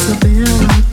disability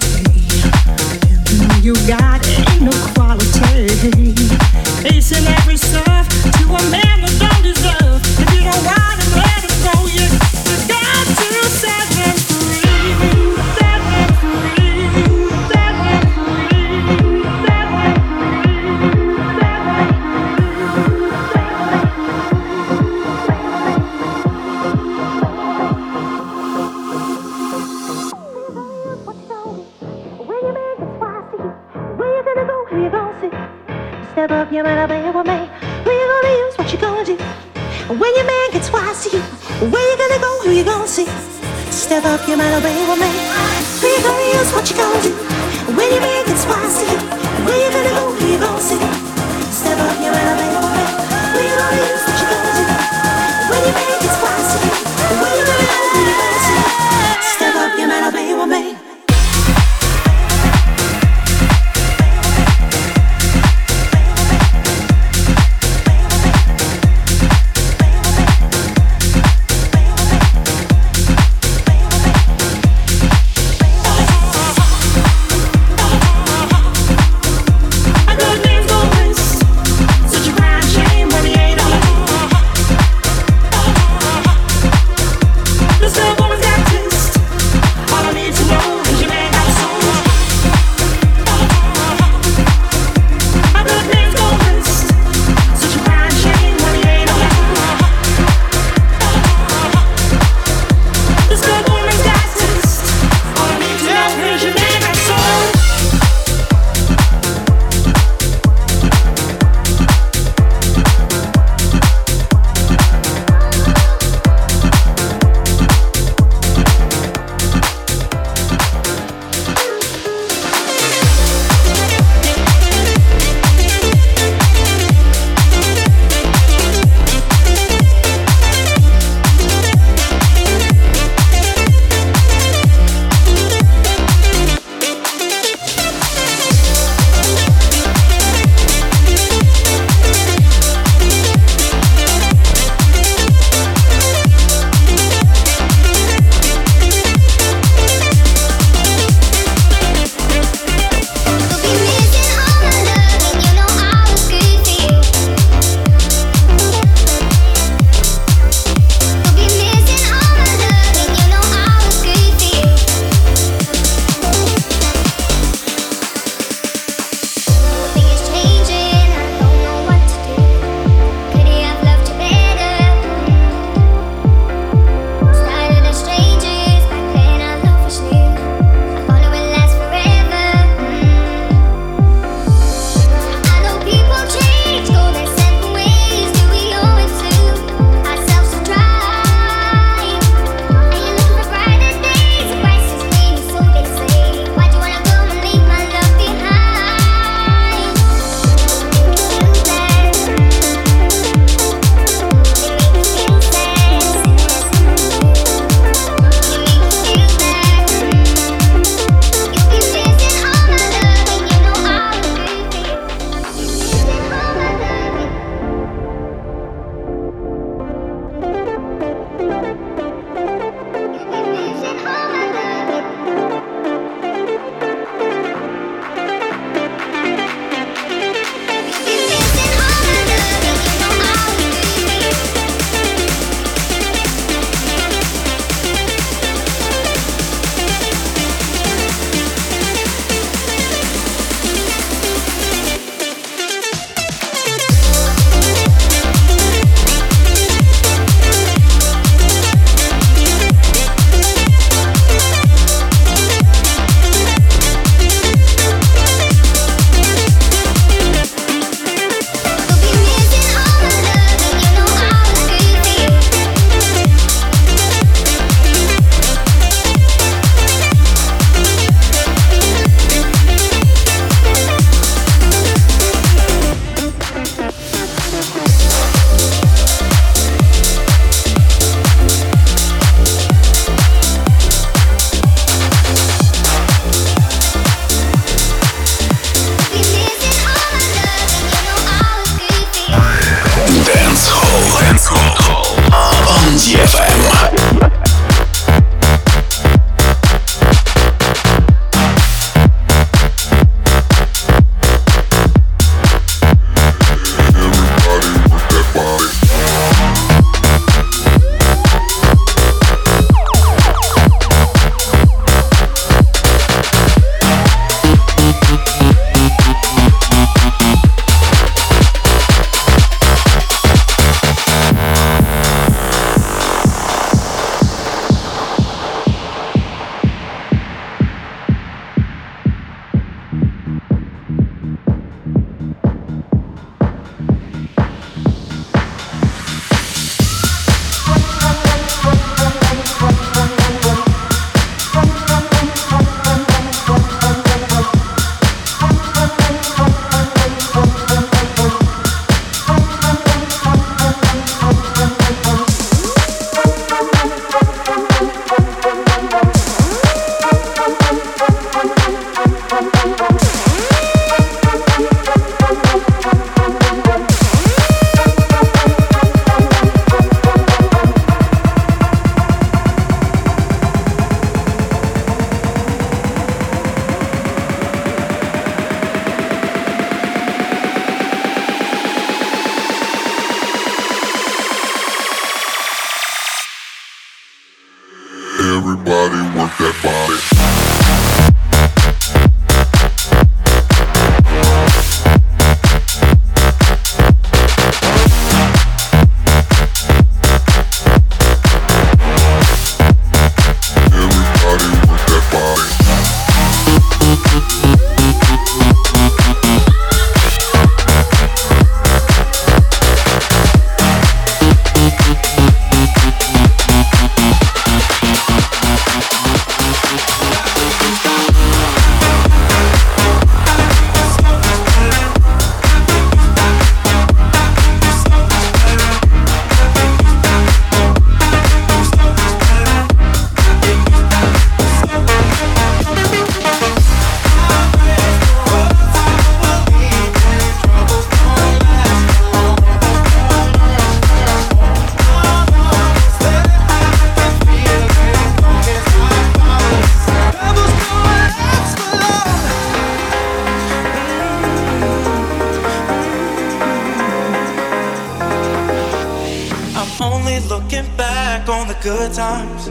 good times.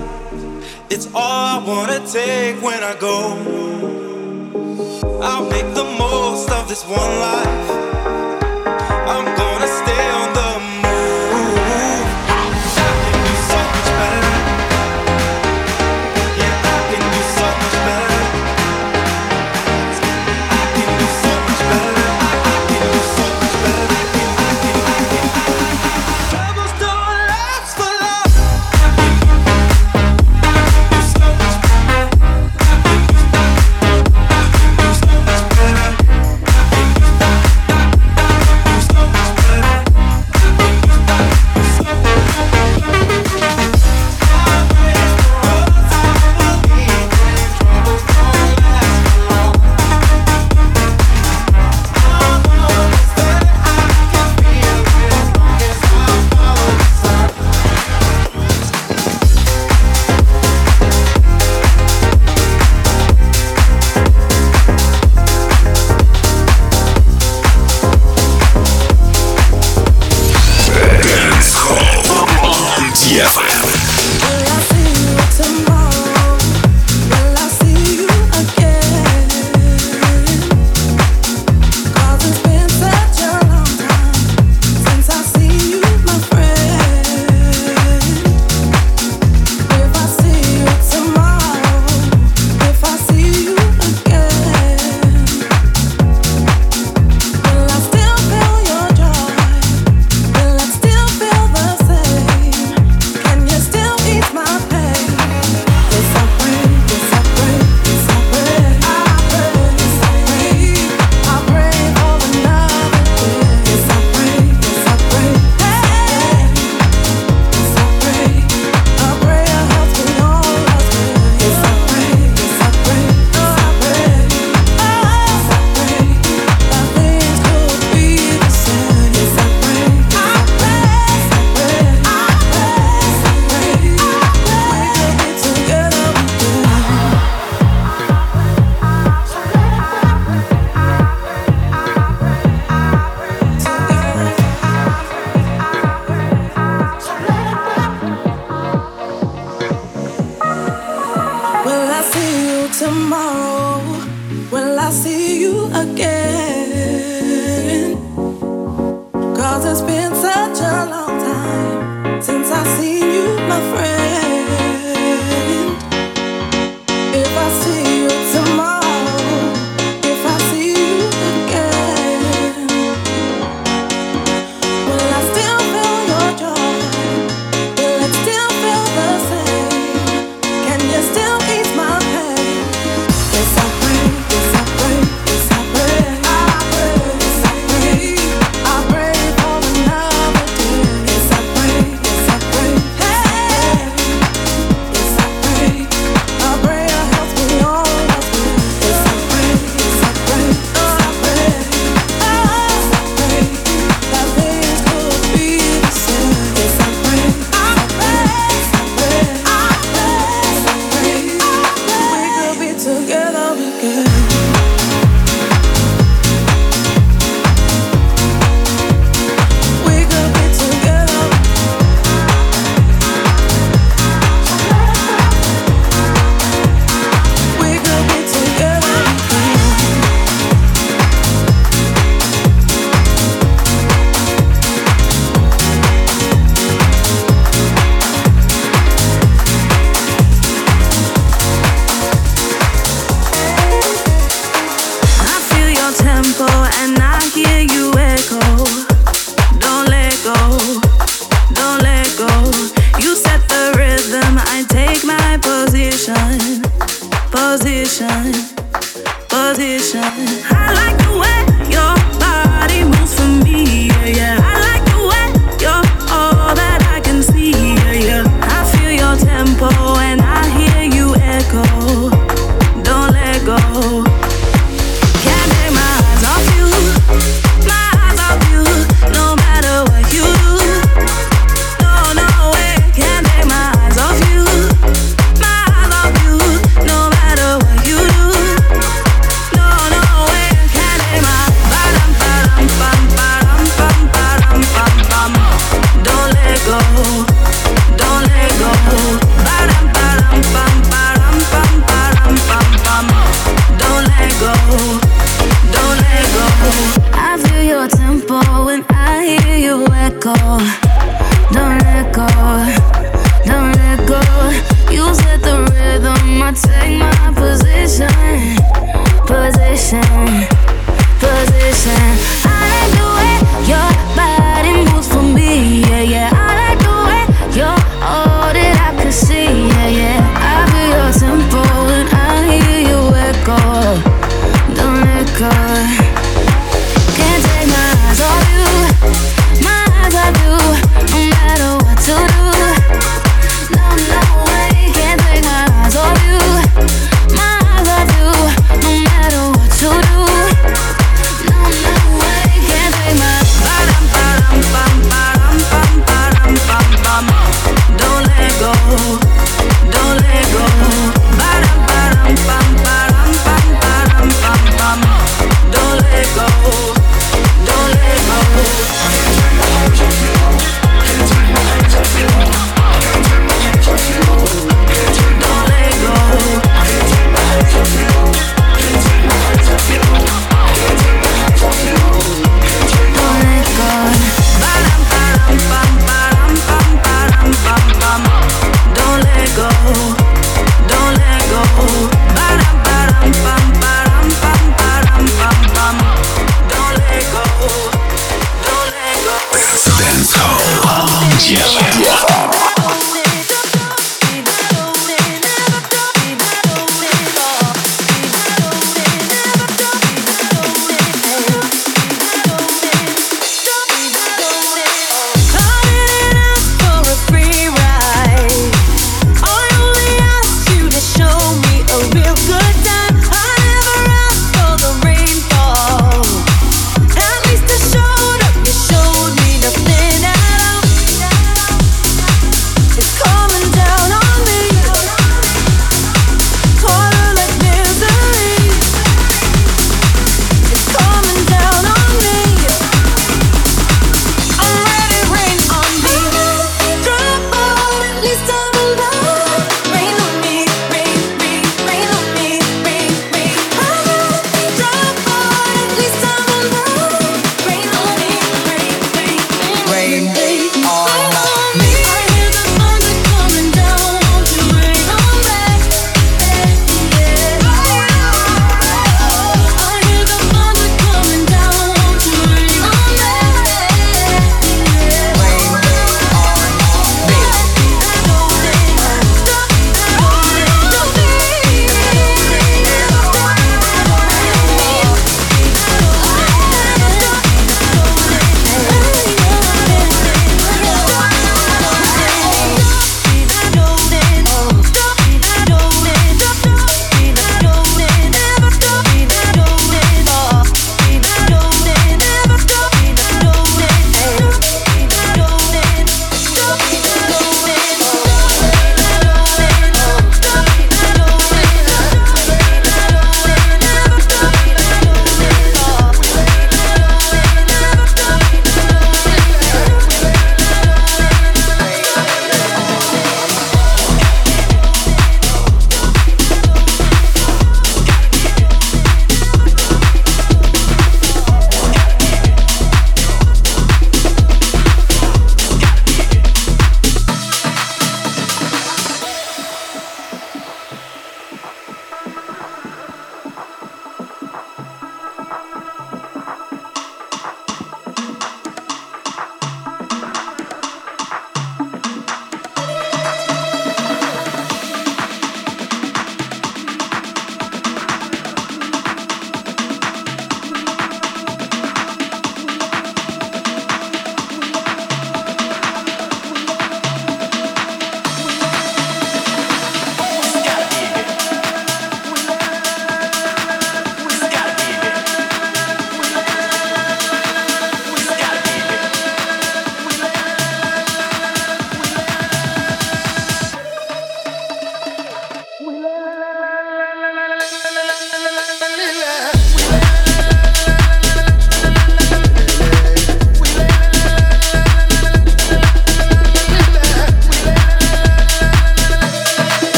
It's all I wanna take when I go. I'll make the most of this one life.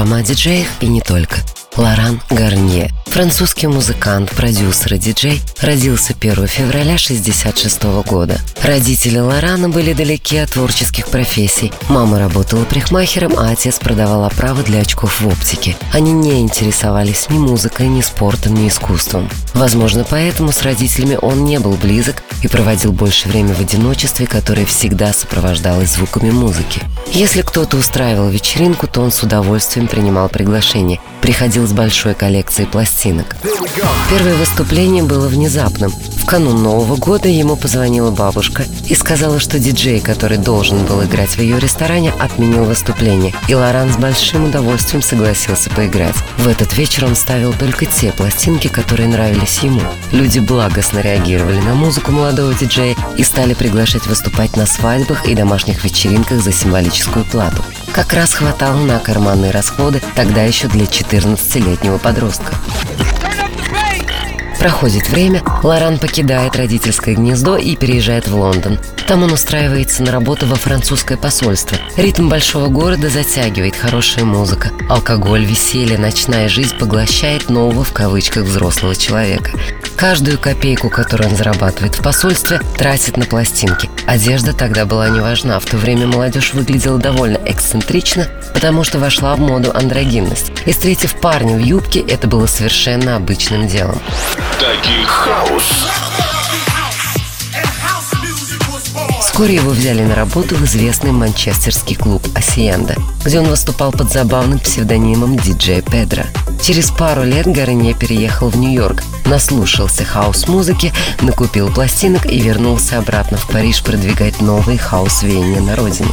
Программа о диджеях и не только. Лоран Гарнье, французский музыкант, продюсер и диджей, родился 1 февраля 1966 года. Родители Лорана были далеки от творческих профессий. Мама работала парикмахером, а отец продавал оправы для очков в оптике. Они не интересовались ни музыкой, ни спортом, ни искусством. Возможно, поэтому с родителями он не был близок и проводил больше времени в одиночестве, которое всегда сопровождалось звуками музыки. Если кто-то устраивал вечеринку, то он с удовольствием принимал приглашение. Приходил с большой коллекцией пластинок. Первое выступление было внезапным. В канун Нового года ему позвонила бабушка и сказала, что диджей, который должен был играть в ее ресторане, отменил выступление. И Лоран с большим удовольствием согласился поиграть. В этот вечер он ставил только те пластинки, которые нравились ему. Люди благостно реагировали на музыку молодого диджея и стали приглашать выступать на свадьбах и домашних вечеринках за символическую плату. Как раз хватало на карманные расходы, тогда еще для 14-летнего подростка. Проходит время, Лоран покидает родительское гнездо и переезжает в Лондон. Там он устраивается на работу во французское посольство. Ритм большого города затягивает хорошая музыка. Алкоголь, веселье, ночная жизнь поглощает нового в кавычках взрослого человека. Каждую копейку, которую он зарабатывает в посольстве, тратит на пластинки. Одежда тогда была не важна. В то время молодежь выглядела довольно эксцентрично, потому что вошла в моду андрогинность. И встретив парня в юбке, это было совершенно обычным делом. Таки хаус. Вскоре его взяли на работу в известный манчестерский клуб «Асиенда», где он выступал под забавным псевдонимом диджея Педро. Через пару лет Гарнье переехал в Нью-Йорк, наслушался хаус-музыки, накупил пластинок и вернулся обратно в Париж продвигать новые хаус-веяния на родине.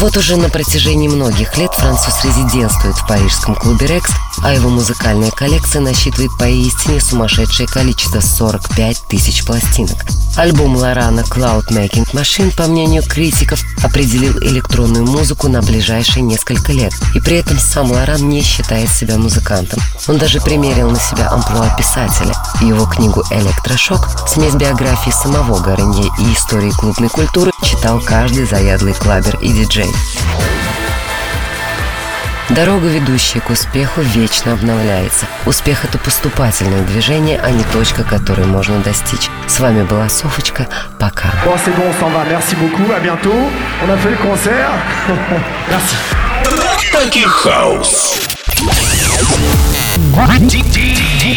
Вот уже на протяжении многих лет француз резидентствует в парижском клубе «Рекс», а его музыкальная коллекция насчитывает поистине сумасшедшее количество – 45 тысяч пластинок. Альбом Лорана «Cloud Making Machine», по мнению критиков, определил электронную музыку на ближайшие несколько лет. И при этом сам Лоран не считает себя музыкантом. Он даже примерил на себя амплуа писателя. Его книгу «Электрошок» – смесь биографии самого Гарнье и истории клубной культуры читал каждый заядлый клабер и диджей. Дорога, ведущая к успеху, вечно обновляется. Успех – это поступательное движение, а не точка, которой можно достичь. С вами была Софочка. Пока. Bon, c'est bon, on s'en va. Merci beaucoup. À bientôt. On a fait le concert. Merci. Таки хаус.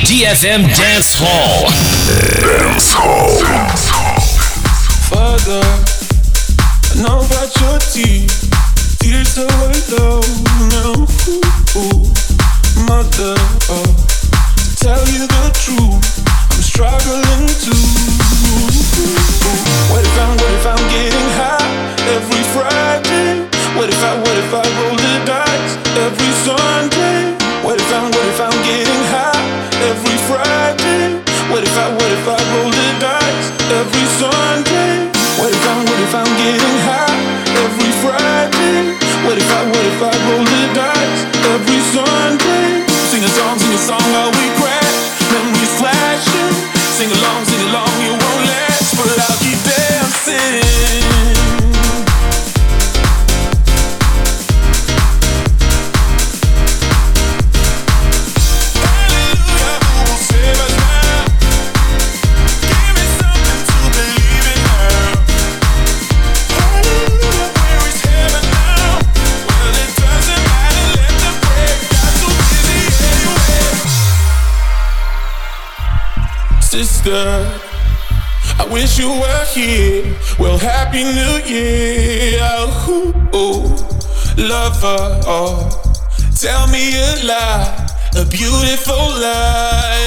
DFM Dance Hall. Dance Hall. Father, About your teeth. Tears now. Mother, oh, tell you the truth, I'm struggling too. What if I'm, what if I'm getting high every Friday? What if I, what if I roll the dice every Sunday? What if I'm, what if I'm getting high every Friday? What if I, what if I roll the dice every Sunday? If I'm getting high every Friday? What if I, what if I roll the dice every Sunday? Sing a song, sing a song while we crash, memories flashing. Sing along, sing along, you I wish you were here. Well, happy New Year. Ooh, ooh. Lover, oh, tell me a lie, a beautiful lie.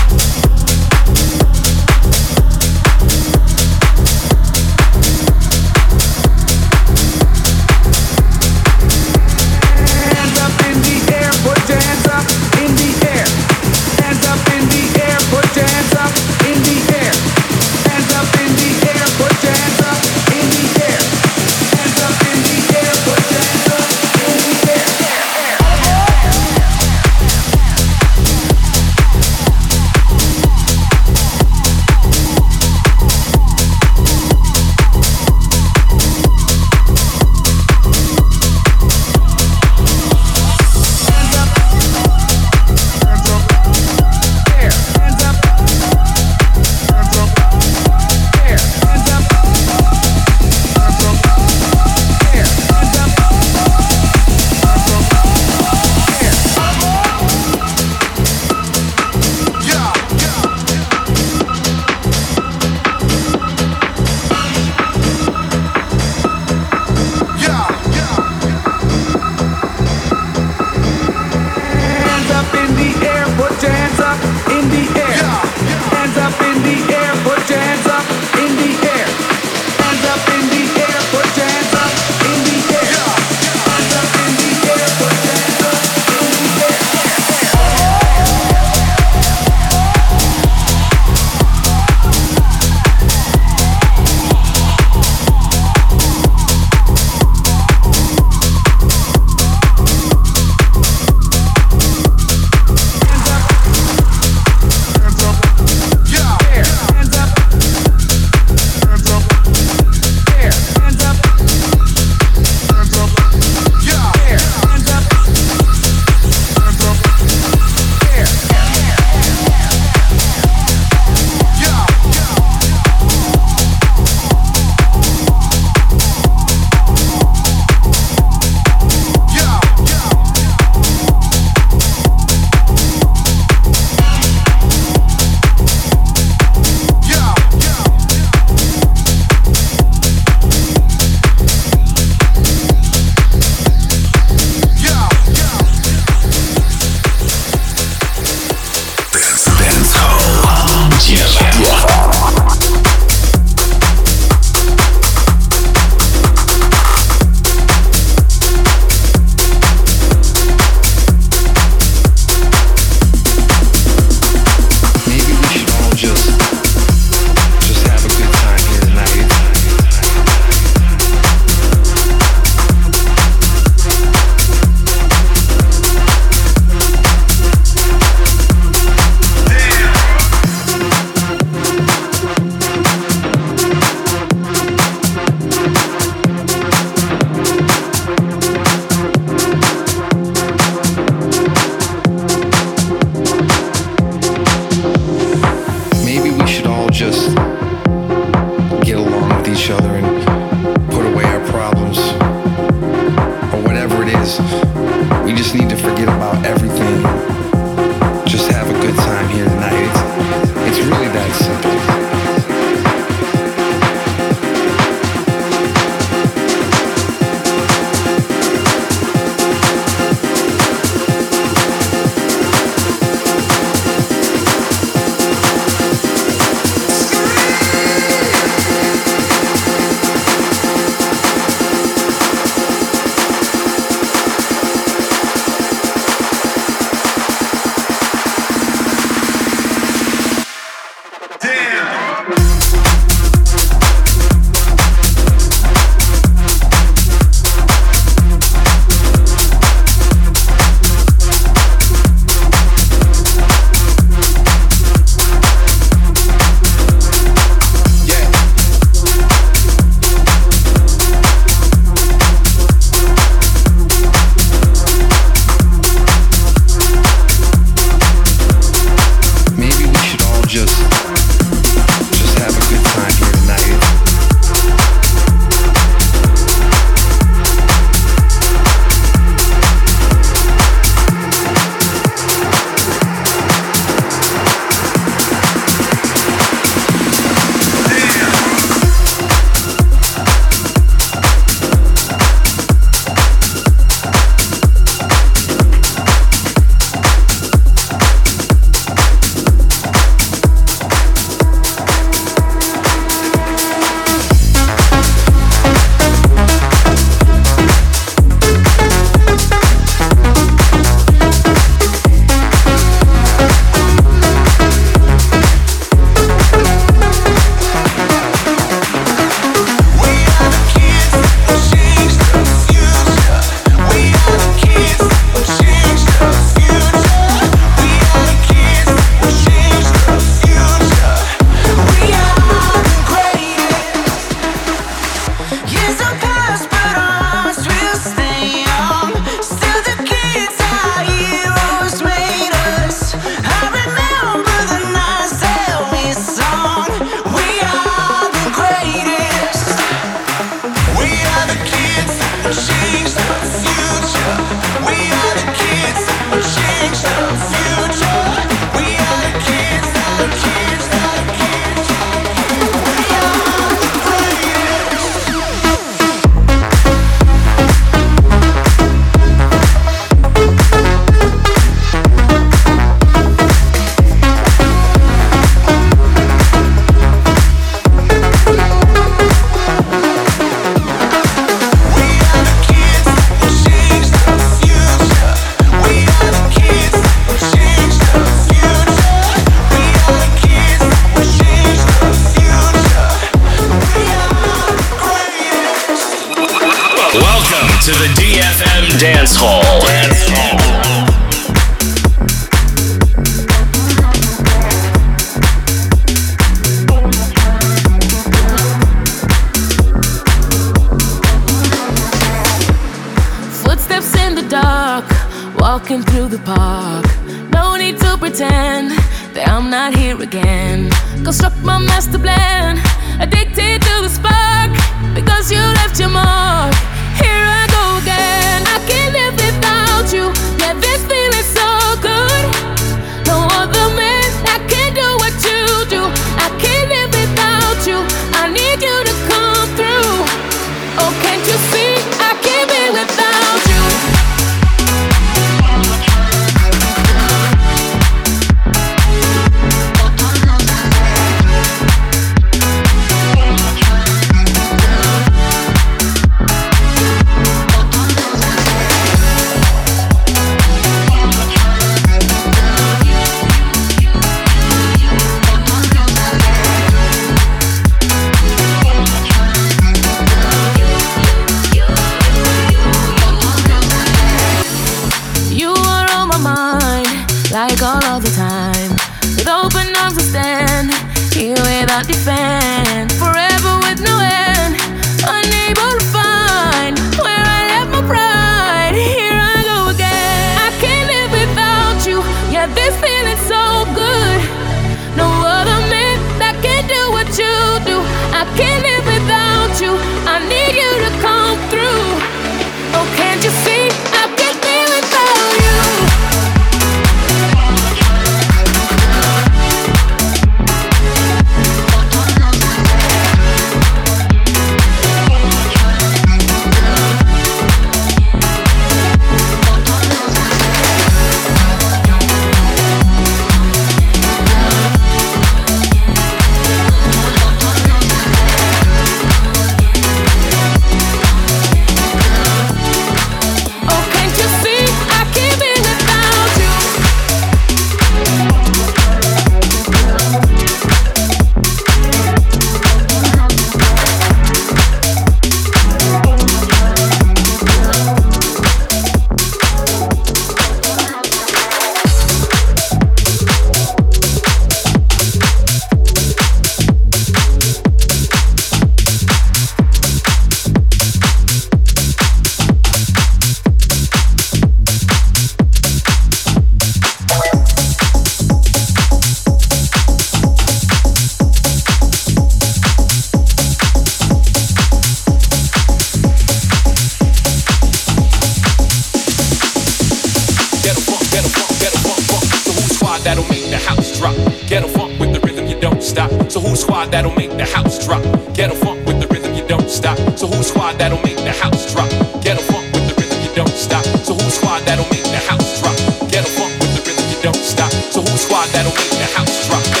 The house drop?